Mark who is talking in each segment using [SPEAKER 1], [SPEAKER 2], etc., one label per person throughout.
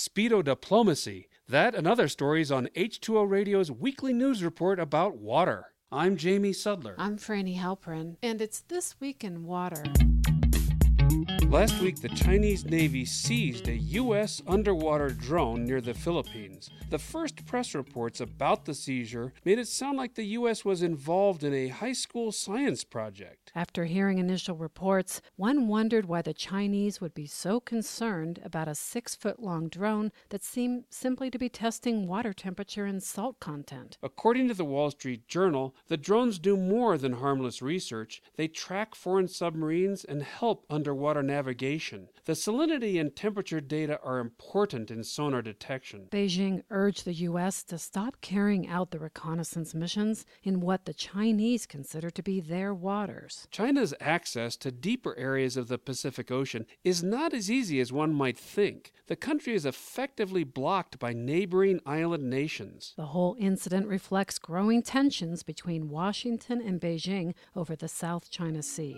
[SPEAKER 1] Speedo Diplomacy. That and other stories on H2O Radio's weekly news report about water. I'm Jamie Sudler.
[SPEAKER 2] I'm Franny Halperin, and it's This Week in Water.
[SPEAKER 1] Last week, the Chinese Navy seized a U.S. underwater drone near the Philippines. The first press reports about the seizure made it sound like the U.S. was involved in a high school science project.
[SPEAKER 2] After hearing initial reports, one wondered why the Chinese would be so concerned about a six foot long drone that seemed simply to be testing water temperature and salt content.
[SPEAKER 1] According to the Wall Street Journal, the drones do more than harmless research. They track foreign submarines and help underwater navigation. The salinity and temperature data are important in sonar detection.
[SPEAKER 2] Beijing urged the U.S. to stop carrying out the reconnaissance missions in what the Chinese consider to be their waters.
[SPEAKER 1] China's access to deeper areas of the Pacific Ocean is not as easy as one might think. The country is effectively blocked by neighboring island nations.
[SPEAKER 2] The whole incident reflects growing tensions between Washington and Beijing over the South China Sea.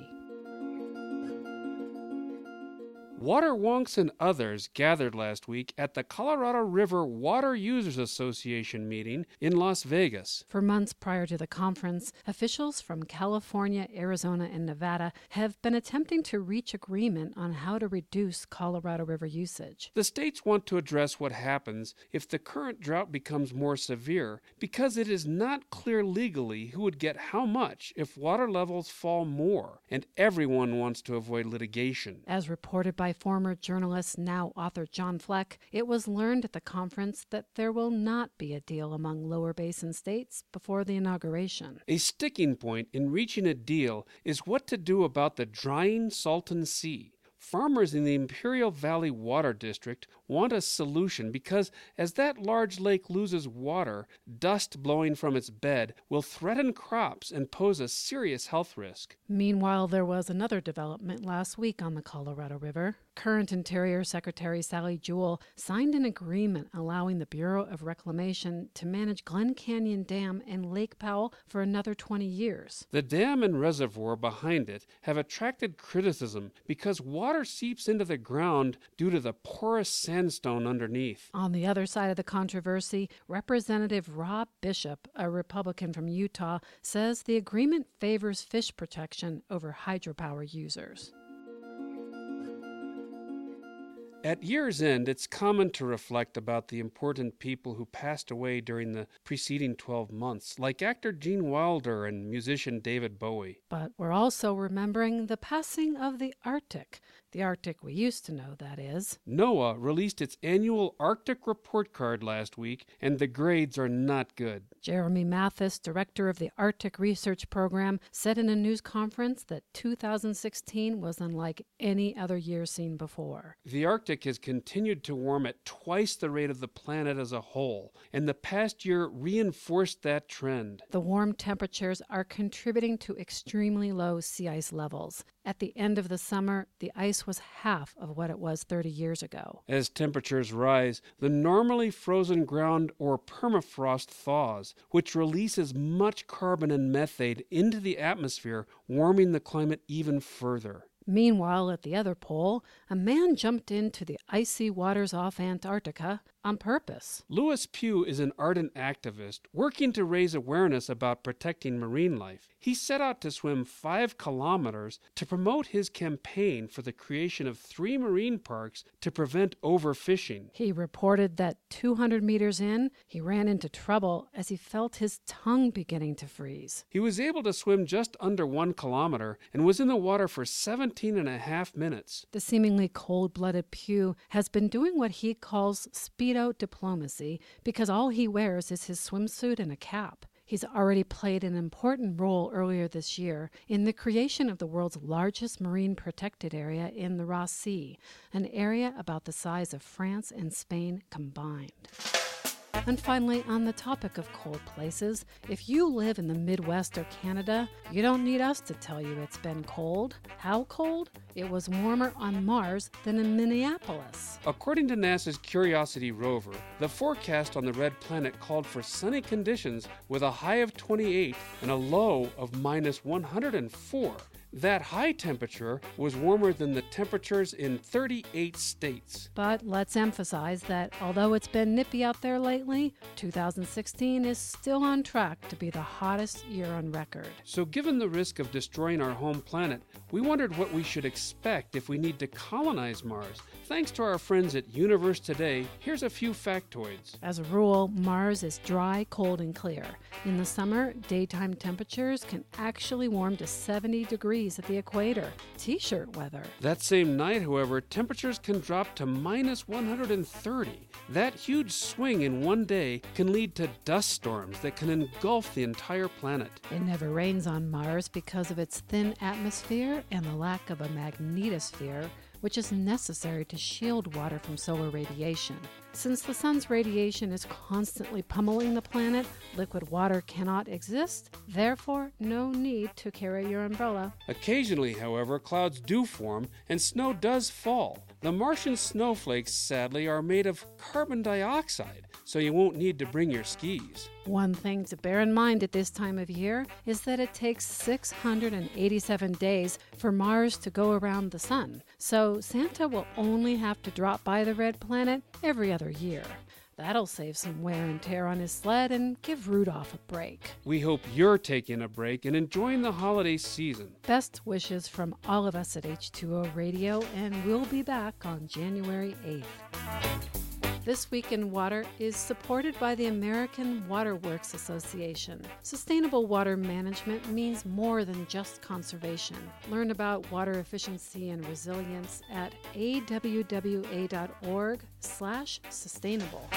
[SPEAKER 1] Water wonks and others gathered last week at the Colorado River Water Users Association meeting in Las Vegas.
[SPEAKER 2] For months prior to the conference, officials from California, Arizona, and Nevada have been attempting to reach agreement on how to reduce Colorado River usage.
[SPEAKER 1] The states want to address what happens if the current drought becomes more severe because it is not clear legally who would get how much if water levels fall more, and everyone wants to avoid litigation.
[SPEAKER 2] As reported by former journalist, now author John Fleck, it was learned at the conference that there will not be a deal among lower basin states before the inauguration.
[SPEAKER 1] A sticking point in reaching a deal is what to do about the drying Salton Sea. Farmers in the Imperial Valley Water District want a solution because as that large lake loses water, dust blowing from its bed will threaten crops and pose a serious health risk.
[SPEAKER 2] Meanwhile, there was another development last week on the Colorado River. Current Interior Secretary Sally Jewell signed an agreement allowing the Bureau of Reclamation to manage Glen Canyon Dam and Lake Powell for another 20 years.
[SPEAKER 1] The dam and reservoir behind it have attracted criticism because water seeps into the ground due to the porous sandstone underneath.
[SPEAKER 2] On the other side of the controversy, Representative Rob Bishop, a Republican from Utah, says the agreement favors fish protection over hydropower users.
[SPEAKER 1] At year's end, it's common to reflect about the important people who passed away during the preceding 12 months, like actor Gene Wilder and musician David Bowie.
[SPEAKER 2] But we're also remembering the passing of the Arctic, the Arctic we used to know, that is.
[SPEAKER 1] NOAA released its annual Arctic report card last week, and the grades are not good.
[SPEAKER 2] Jeremy Mathis, director of the Arctic Research Program, said in a news conference that 2016 was unlike any other year seen before.
[SPEAKER 1] The Arctic has continued to warm at twice the rate of the planet as a whole, and the past year reinforced that trend.
[SPEAKER 2] The warm temperatures are contributing to extremely low sea ice levels. At the end of the summer, the ice was half of what it was 30 years ago.
[SPEAKER 1] As temperatures rise, the normally frozen ground or permafrost thaws, which releases much carbon and methane into the atmosphere, warming the climate even further.
[SPEAKER 2] Meanwhile, at the other pole, a man jumped into the icy waters off Antarctica on purpose.
[SPEAKER 1] Lewis Pugh is an ardent activist working to raise awareness about protecting marine life. He set out to swim five kilometers to promote his campaign for the creation of three marine parks to prevent overfishing.
[SPEAKER 2] He reported that 200 meters in, he ran into trouble as he felt his tongue beginning to freeze.
[SPEAKER 1] He was able to swim just under one kilometer and was in the water for 17 and a half minutes.
[SPEAKER 2] The seemingly cold blooded Pugh has been doing what he calls speedo diplomacy because all he wears is his swimsuit and a cap. He's already played an important role earlier this year in the creation of the world's largest marine protected area in the Ross Sea, an area about the size of France and Spain combined. And finally, on the topic of cold places, if you live in the Midwest or Canada, you don't need us to tell you it's been cold. How cold? It was warmer on Mars than in Minneapolis.
[SPEAKER 1] According to NASA's Curiosity rover, the forecast on the red planet called for sunny conditions with a high of 28 and a low of minus 104. That high temperature was warmer than the temperatures in 38 states.
[SPEAKER 2] But let's emphasize that although it's been nippy out there lately, 2016 is still on track to be the hottest year on record.
[SPEAKER 1] So, given the risk of destroying our home planet, we wondered what we should expect if we need to colonize Mars. Thanks to our friends at Universe Today, here's a few factoids.
[SPEAKER 2] As a rule, Mars is dry, cold, and clear. In the summer, daytime temperatures can actually warm to 70 degrees at the equator. T shirt weather.
[SPEAKER 1] That same night, however, temperatures can drop to minus 130. That huge swing in one day can lead to dust storms that can engulf the entire planet.
[SPEAKER 2] It never rains on Mars because of its thin atmosphere and the lack of a magnetosphere which is necessary to shield water from solar radiation. Since the sun's radiation is constantly pummeling the planet, liquid water cannot exist, therefore, no need to carry your umbrella.
[SPEAKER 1] Occasionally, however, clouds do form and snow does fall. The Martian snowflakes, sadly, are made of carbon dioxide, so you won't need to bring your skis.
[SPEAKER 2] One thing to bear in mind at this time of year is that it takes 687 days for Mars to go around the Sun, so Santa will only have to drop by the red planet every other year. That'll save some wear and tear on his sled and give Rudolph a break.
[SPEAKER 1] We hope you're taking a break and enjoying the holiday season.
[SPEAKER 2] Best wishes from all of us at H2O Radio, and we'll be back on January 8th. This Week in Water is supported by the American Water Works Association. Sustainable water management means more than just conservation. Learn about water efficiency and resilience at awwa.org/sustainable.